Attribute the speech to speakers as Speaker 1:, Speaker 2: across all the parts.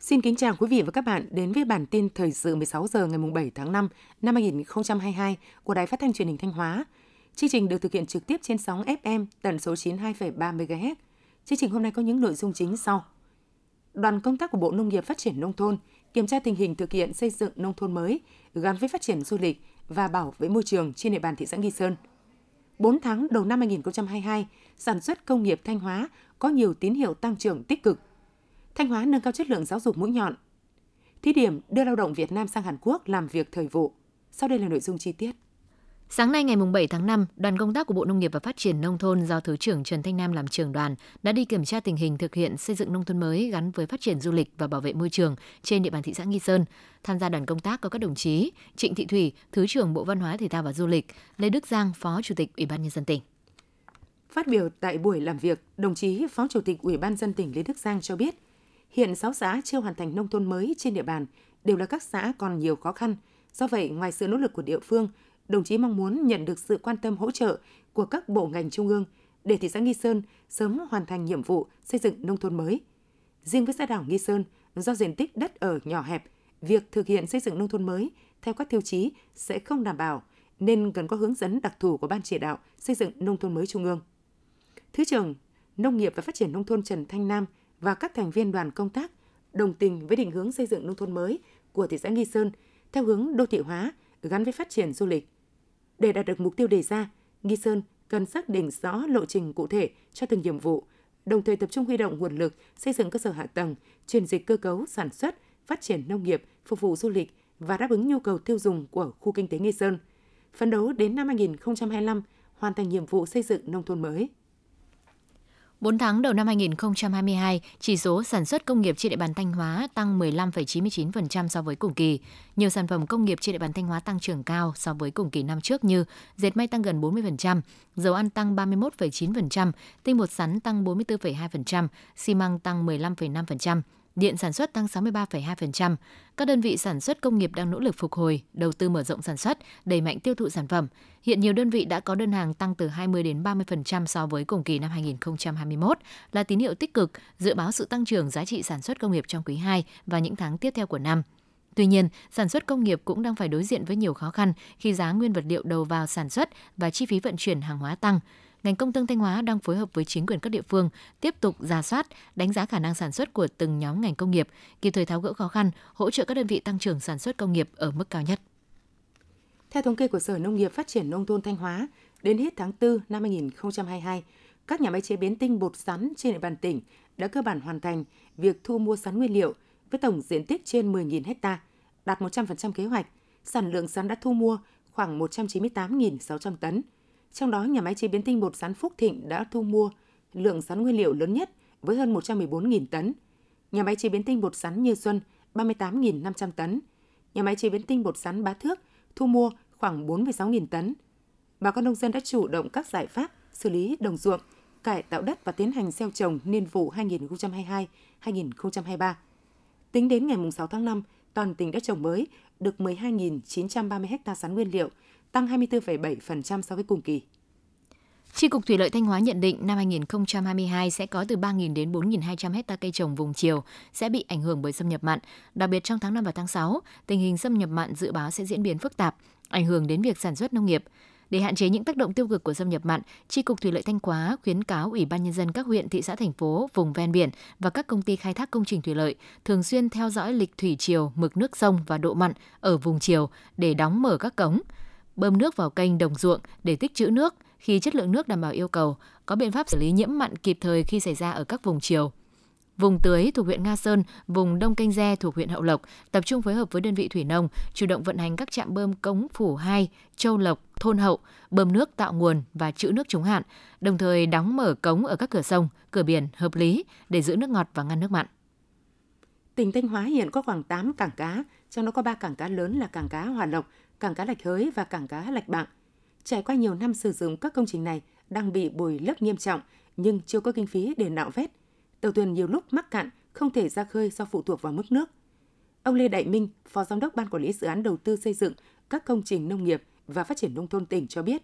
Speaker 1: Xin kính chào quý vị và các bạn đến với bản tin thời sự 16 giờ ngày 7 tháng 5 năm 2022 của Đài Phát thanh Truyền hình Thanh Hóa. Chương trình được thực hiện trực tiếp trên sóng FM tần số 92,3 MHz. Chương trình hôm nay có những nội dung chính sau. Đoàn công tác của Bộ Nông nghiệp Phát triển Nông thôn kiểm tra tình hình thực hiện xây dựng nông thôn mới gắn với phát triển du lịch và bảo vệ môi trường trên địa bàn thị xã Nghi Sơn. 4 tháng đầu năm 2022, sản xuất công nghiệp Thanh Hóa có nhiều tín hiệu tăng trưởng tích cực – Thanh Hóa nâng cao chất lượng giáo dục mũi nhọn. Thí điểm đưa lao động Việt Nam sang Hàn Quốc làm việc thời vụ. Sau đây là nội dung chi tiết.
Speaker 2: Sáng nay ngày 7 tháng 5, đoàn công tác của Bộ Nông nghiệp và Phát triển Nông thôn do Thứ trưởng Trần Thanh Nam làm trưởng đoàn đã đi kiểm tra tình hình thực hiện xây dựng nông thôn mới gắn với phát triển du lịch và bảo vệ môi trường trên địa bàn thị xã Nghi Sơn. Tham gia đoàn công tác có các đồng chí Trịnh Thị Thủy, Thứ trưởng Bộ Văn hóa Thể thao và Du lịch, Lê Đức Giang, Phó Chủ tịch Ủy ban Nhân dân tỉnh.
Speaker 1: Phát biểu tại buổi làm việc, đồng chí Phó Chủ tịch Ủy ban dân tỉnh Lê Đức Giang cho biết, Hiện 6 xã chưa hoàn thành nông thôn mới trên địa bàn đều là các xã còn nhiều khó khăn. Do vậy, ngoài sự nỗ lực của địa phương, đồng chí mong muốn nhận được sự quan tâm hỗ trợ của các bộ ngành trung ương để thị xã Nghi Sơn sớm hoàn thành nhiệm vụ xây dựng nông thôn mới. Riêng với xã đảo Nghi Sơn, do diện tích đất ở nhỏ hẹp, việc thực hiện xây dựng nông thôn mới theo các tiêu chí sẽ không đảm bảo, nên cần có hướng dẫn đặc thù của Ban chỉ đạo xây dựng nông thôn mới trung ương. Thứ trưởng Nông nghiệp và Phát triển Nông thôn Trần Thanh Nam và các thành viên đoàn công tác đồng tình với định hướng xây dựng nông thôn mới của thị xã Nghi Sơn theo hướng đô thị hóa gắn với phát triển du lịch. Để đạt được mục tiêu đề ra, Nghi Sơn cần xác định rõ lộ trình cụ thể cho từng nhiệm vụ, đồng thời tập trung huy động nguồn lực xây dựng cơ sở hạ tầng, chuyển dịch cơ cấu sản xuất, phát triển nông nghiệp, phục vụ du lịch và đáp ứng nhu cầu tiêu dùng của khu kinh tế Nghi Sơn. Phấn đấu đến năm 2025 hoàn thành nhiệm vụ xây dựng nông thôn mới.
Speaker 2: 4 tháng đầu năm 2022, chỉ số sản xuất công nghiệp trên địa bàn Thanh Hóa tăng 15,99% so với cùng kỳ. Nhiều sản phẩm công nghiệp trên địa bàn Thanh Hóa tăng trưởng cao so với cùng kỳ năm trước như dệt may tăng gần 40%, dầu ăn tăng 31,9%, tinh bột sắn tăng 44,2%, xi măng tăng 15,5% điện sản xuất tăng 63,2%. Các đơn vị sản xuất công nghiệp đang nỗ lực phục hồi, đầu tư mở rộng sản xuất, đẩy mạnh tiêu thụ sản phẩm. Hiện nhiều đơn vị đã có đơn hàng tăng từ 20 đến 30% so với cùng kỳ năm 2021 là tín hiệu tích cực, dự báo sự tăng trưởng giá trị sản xuất công nghiệp trong quý 2 và những tháng tiếp theo của năm. Tuy nhiên, sản xuất công nghiệp cũng đang phải đối diện với nhiều khó khăn khi giá nguyên vật liệu đầu vào sản xuất và chi phí vận chuyển hàng hóa tăng ngành công thương Thanh Hóa đang phối hợp với chính quyền các địa phương tiếp tục ra soát, đánh giá khả năng sản xuất của từng nhóm ngành công nghiệp, kịp thời tháo gỡ khó khăn, hỗ trợ các đơn vị tăng trưởng sản xuất công nghiệp ở mức cao nhất.
Speaker 1: Theo thống kê của Sở Nông nghiệp Phát triển Nông thôn Thanh Hóa, đến hết tháng 4 năm 2022, các nhà máy chế biến tinh bột sắn trên địa bàn tỉnh đã cơ bản hoàn thành việc thu mua sắn nguyên liệu với tổng diện tích trên 10.000 ha, đạt 100% kế hoạch. Sản lượng sắn đã thu mua khoảng 198.600 tấn – trong đó, nhà máy chế biến tinh bột sắn Phúc Thịnh đã thu mua lượng sắn nguyên liệu lớn nhất với hơn 114.000 tấn. Nhà máy chế biến tinh bột sắn Như Xuân 38.500 tấn. Nhà máy chế biến tinh bột sắn Bá Thước thu mua khoảng 46.000 tấn. Bà con nông dân đã chủ động các giải pháp xử lý đồng ruộng, cải tạo đất và tiến hành gieo trồng niên vụ 2022-2023. Tính đến ngày 6 tháng 5, toàn tỉnh đã trồng mới được 12.930 ha sắn nguyên liệu, tăng 24,7% so với cùng kỳ.
Speaker 2: Tri Cục Thủy lợi Thanh Hóa nhận định năm 2022 sẽ có từ 3.000 đến 4.200 hecta cây trồng vùng chiều sẽ bị ảnh hưởng bởi xâm nhập mặn. Đặc biệt trong tháng 5 và tháng 6, tình hình xâm nhập mặn dự báo sẽ diễn biến phức tạp, ảnh hưởng đến việc sản xuất nông nghiệp. Để hạn chế những tác động tiêu cực của xâm nhập mặn, Tri Cục Thủy lợi Thanh Hóa khuyến cáo Ủy ban Nhân dân các huyện, thị xã, thành phố, vùng ven biển và các công ty khai thác công trình thủy lợi thường xuyên theo dõi lịch thủy chiều, mực nước sông và độ mặn ở vùng chiều để đóng mở các cống, bơm nước vào kênh đồng ruộng để tích trữ nước khi chất lượng nước đảm bảo yêu cầu, có biện pháp xử lý nhiễm mặn kịp thời khi xảy ra ở các vùng chiều. Vùng tưới thuộc huyện Nga Sơn, vùng Đông Canh Re thuộc huyện Hậu Lộc tập trung phối hợp với đơn vị thủy nông chủ động vận hành các trạm bơm cống Phủ 2, Châu Lộc, Thôn Hậu, bơm nước tạo nguồn và trữ nước chống hạn, đồng thời đóng mở cống ở các cửa sông, cửa biển hợp lý để giữ nước ngọt và ngăn nước mặn.
Speaker 1: Tỉnh Thanh Hóa hiện có khoảng 8 cảng cá, trong đó có ba cảng cá lớn là cảng cá Hòa Lộc, cảng cá Lạch Hới và cảng cá Lạch Bạng. Trải qua nhiều năm sử dụng các công trình này đang bị bồi lấp nghiêm trọng nhưng chưa có kinh phí để nạo vét. Tàu thuyền nhiều lúc mắc cạn, không thể ra khơi do phụ thuộc vào mức nước. Ông Lê Đại Minh, Phó Giám đốc Ban Quản lý Dự án Đầu tư xây dựng các công trình nông nghiệp và phát triển nông thôn tỉnh cho biết,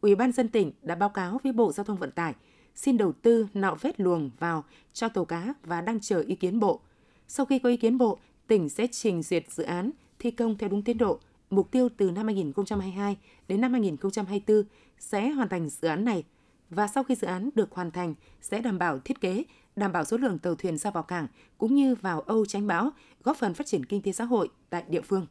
Speaker 1: Ủy ban dân tỉnh đã báo cáo với Bộ Giao thông Vận tải xin đầu tư nạo vét luồng vào cho tàu cá và đang chờ ý kiến Bộ. Sau khi có ý kiến Bộ, tỉnh sẽ trình duyệt dự án thi công theo đúng tiến độ. Mục tiêu từ năm 2022 đến năm 2024 sẽ hoàn thành dự án này và sau khi dự án được hoàn thành sẽ đảm bảo thiết kế, đảm bảo số lượng tàu thuyền ra vào cảng cũng như vào Âu tránh bão, góp phần phát triển kinh tế xã hội tại địa phương.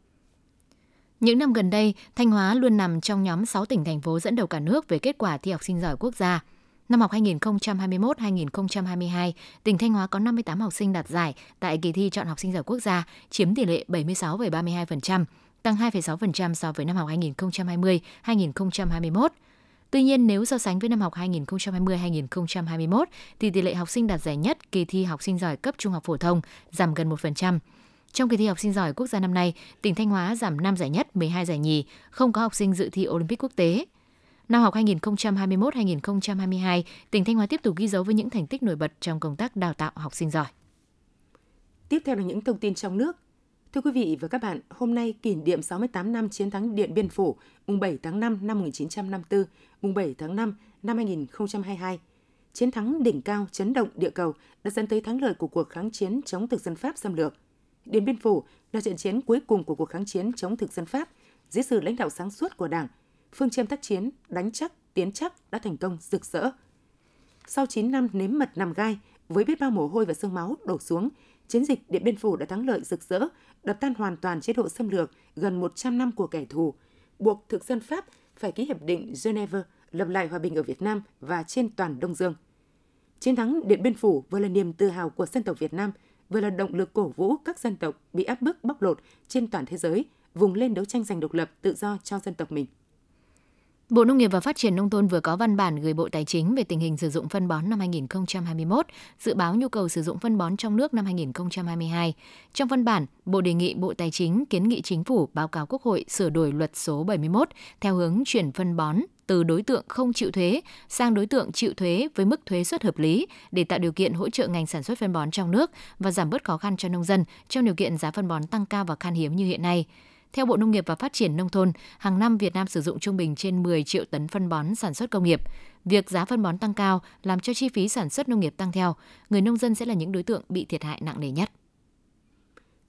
Speaker 2: Những năm gần đây, Thanh Hóa luôn nằm trong nhóm 6 tỉnh thành phố dẫn đầu cả nước về kết quả thi học sinh giỏi quốc gia. Năm học 2021-2022, tỉnh Thanh Hóa có 58 học sinh đạt giải tại kỳ thi chọn học sinh giỏi quốc gia, chiếm tỷ lệ 76,32%, tăng 2,6% so với năm học 2020-2021. Tuy nhiên, nếu so sánh với năm học 2020-2021, thì tỷ lệ học sinh đạt giải nhất kỳ thi học sinh giỏi cấp trung học phổ thông giảm gần 1%. Trong kỳ thi học sinh giỏi quốc gia năm nay, tỉnh Thanh Hóa giảm 5 giải nhất, 12 giải nhì, không có học sinh dự thi Olympic quốc tế. Năm học 2021-2022, tỉnh Thanh Hóa tiếp tục ghi dấu với những thành tích nổi bật trong công tác đào tạo học sinh giỏi.
Speaker 1: Tiếp theo là những thông tin trong nước. Thưa quý vị và các bạn, hôm nay kỷ niệm 68 năm chiến thắng Điện Biên Phủ, mùng 7 tháng 5 năm 1954, mùng 7 tháng 5 năm 2022. Chiến thắng đỉnh cao chấn động địa cầu đã dẫn tới thắng lợi của cuộc kháng chiến chống thực dân Pháp xâm lược. Điện Biên Phủ là trận chiến cuối cùng của cuộc kháng chiến chống thực dân Pháp dưới sự lãnh đạo sáng suốt của Đảng. Phương châm tác chiến đánh chắc, tiến chắc đã thành công rực rỡ. Sau 9 năm nếm mật nằm gai, với biết bao mồ hôi và sương máu đổ xuống, chiến dịch Điện Biên Phủ đã thắng lợi rực rỡ, đập tan hoàn toàn chế độ xâm lược gần 100 năm của kẻ thù, buộc thực dân Pháp phải ký hiệp định Geneva lập lại hòa bình ở Việt Nam và trên toàn Đông Dương. Chiến thắng Điện Biên Phủ vừa là niềm tự hào của dân tộc Việt Nam, vừa là động lực cổ vũ các dân tộc bị áp bức bóc lột trên toàn thế giới vùng lên đấu tranh giành độc lập tự do cho dân tộc mình.
Speaker 2: Bộ Nông nghiệp và Phát triển Nông thôn vừa có văn bản gửi Bộ Tài chính về tình hình sử dụng phân bón năm 2021, dự báo nhu cầu sử dụng phân bón trong nước năm 2022. Trong văn bản, Bộ đề nghị Bộ Tài chính kiến nghị Chính phủ báo cáo Quốc hội sửa đổi luật số 71 theo hướng chuyển phân bón từ đối tượng không chịu thuế sang đối tượng chịu thuế với mức thuế suất hợp lý để tạo điều kiện hỗ trợ ngành sản xuất phân bón trong nước và giảm bớt khó khăn cho nông dân trong điều kiện giá phân bón tăng cao và khan hiếm như hiện nay. Theo Bộ Nông nghiệp và Phát triển Nông thôn, hàng năm Việt Nam sử dụng trung bình trên 10 triệu tấn phân bón sản xuất công nghiệp. Việc giá phân bón tăng cao làm cho chi phí sản xuất nông nghiệp tăng theo, người nông dân sẽ là những đối tượng bị thiệt hại nặng nề nhất.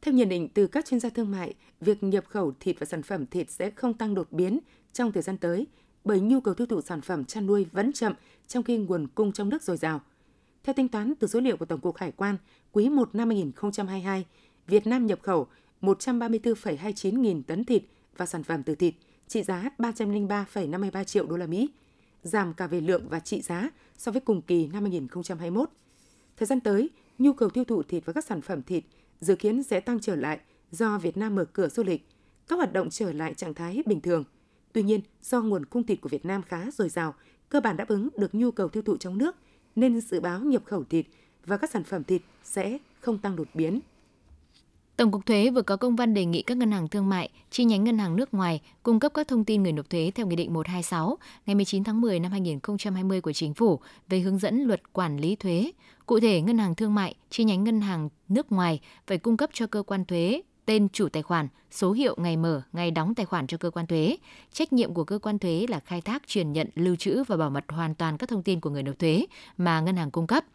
Speaker 1: Theo nhận định từ các chuyên gia thương mại, việc nhập khẩu thịt và sản phẩm thịt sẽ không tăng đột biến trong thời gian tới bởi nhu cầu tiêu thụ sản phẩm chăn nuôi vẫn chậm trong khi nguồn cung trong nước dồi dào. Theo tính toán từ số liệu của Tổng cục Hải quan, quý 1 năm 2022, Việt Nam nhập khẩu 134,29 nghìn tấn thịt và sản phẩm từ thịt, trị giá 303,53 triệu đô la Mỹ, giảm cả về lượng và trị giá so với cùng kỳ năm 2021. Thời gian tới, nhu cầu tiêu thụ thịt và các sản phẩm thịt dự kiến sẽ tăng trở lại do Việt Nam mở cửa du lịch, các hoạt động trở lại trạng thái bình thường. Tuy nhiên, do nguồn cung thịt của Việt Nam khá dồi dào, cơ bản đáp ứng được nhu cầu tiêu thụ trong nước, nên dự báo nhập khẩu thịt và các sản phẩm thịt sẽ không tăng đột biến.
Speaker 2: Tổng cục Thuế vừa có công văn đề nghị các ngân hàng thương mại, chi nhánh ngân hàng nước ngoài cung cấp các thông tin người nộp thuế theo Nghị định 126 ngày 19 tháng 10 năm 2020 của Chính phủ về hướng dẫn luật quản lý thuế. Cụ thể, ngân hàng thương mại, chi nhánh ngân hàng nước ngoài phải cung cấp cho cơ quan thuế tên chủ tài khoản, số hiệu ngày mở, ngày đóng tài khoản cho cơ quan thuế. Trách nhiệm của cơ quan thuế là khai thác, truyền nhận, lưu trữ và bảo mật hoàn toàn các thông tin của người nộp thuế mà ngân hàng cung cấp –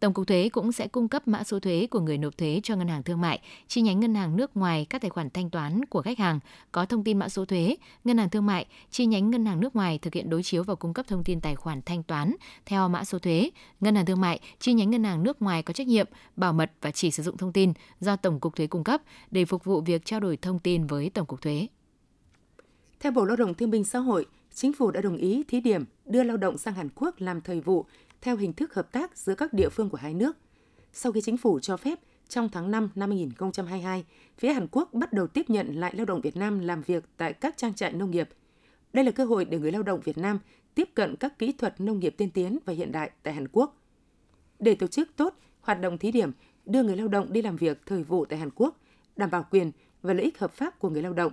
Speaker 2: Tổng cục thuế cũng sẽ cung cấp mã số thuế của người nộp thuế cho ngân hàng thương mại, chi nhánh ngân hàng nước ngoài các tài khoản thanh toán của khách hàng có thông tin mã số thuế, ngân hàng thương mại, chi nhánh ngân hàng nước ngoài thực hiện đối chiếu và cung cấp thông tin tài khoản thanh toán theo mã số thuế, ngân hàng thương mại, chi nhánh ngân hàng nước ngoài có trách nhiệm bảo mật và chỉ sử dụng thông tin do Tổng cục thuế cung cấp để phục vụ việc trao đổi thông tin với Tổng cục thuế.
Speaker 1: Theo Bộ Lao động Thương binh Xã hội, Chính phủ đã đồng ý thí điểm đưa lao động sang Hàn Quốc làm thời vụ theo hình thức hợp tác giữa các địa phương của hai nước. Sau khi chính phủ cho phép, trong tháng 5 năm 2022, phía Hàn Quốc bắt đầu tiếp nhận lại lao động Việt Nam làm việc tại các trang trại nông nghiệp. Đây là cơ hội để người lao động Việt Nam tiếp cận các kỹ thuật nông nghiệp tiên tiến và hiện đại tại Hàn Quốc. Để tổ chức tốt hoạt động thí điểm đưa người lao động đi làm việc thời vụ tại Hàn Quốc, đảm bảo quyền và lợi ích hợp pháp của người lao động,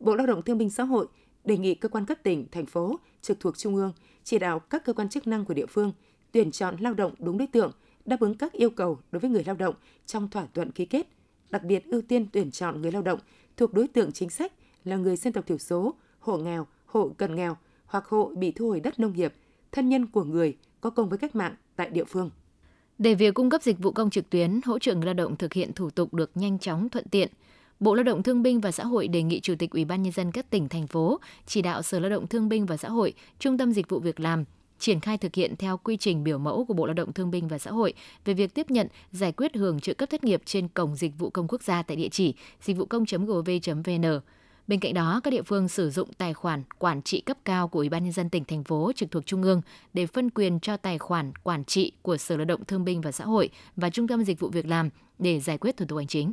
Speaker 1: Bộ Lao động Thương binh Xã hội đề nghị cơ quan cấp tỉnh, thành phố trực thuộc trung ương chỉ đạo các cơ quan chức năng của địa phương tuyển chọn lao động đúng đối tượng, đáp ứng các yêu cầu đối với người lao động trong thỏa thuận ký kết, đặc biệt ưu tiên tuyển chọn người lao động thuộc đối tượng chính sách là người dân tộc thiểu số, hộ nghèo, hộ cận nghèo hoặc hộ bị thu hồi đất nông nghiệp, thân nhân của người có công với cách mạng tại địa phương.
Speaker 2: Để việc cung cấp dịch vụ công trực tuyến hỗ trợ người lao động thực hiện thủ tục được nhanh chóng thuận tiện, Bộ Lao động Thương binh và Xã hội đề nghị Chủ tịch Ủy ban nhân dân các tỉnh thành phố chỉ đạo Sở Lao động Thương binh và Xã hội, Trung tâm Dịch vụ Việc làm triển khai thực hiện theo quy trình biểu mẫu của Bộ Lao động Thương binh và Xã hội về việc tiếp nhận, giải quyết hưởng trợ cấp thất nghiệp trên cổng dịch vụ công quốc gia tại địa chỉ dịch vụ công.gov.vn. Bên cạnh đó, các địa phương sử dụng tài khoản quản trị cấp cao của Ủy ban nhân dân tỉnh thành phố trực thuộc trung ương để phân quyền cho tài khoản quản trị của Sở Lao động Thương binh và Xã hội và Trung tâm Dịch vụ Việc làm để giải quyết thủ tục hành chính.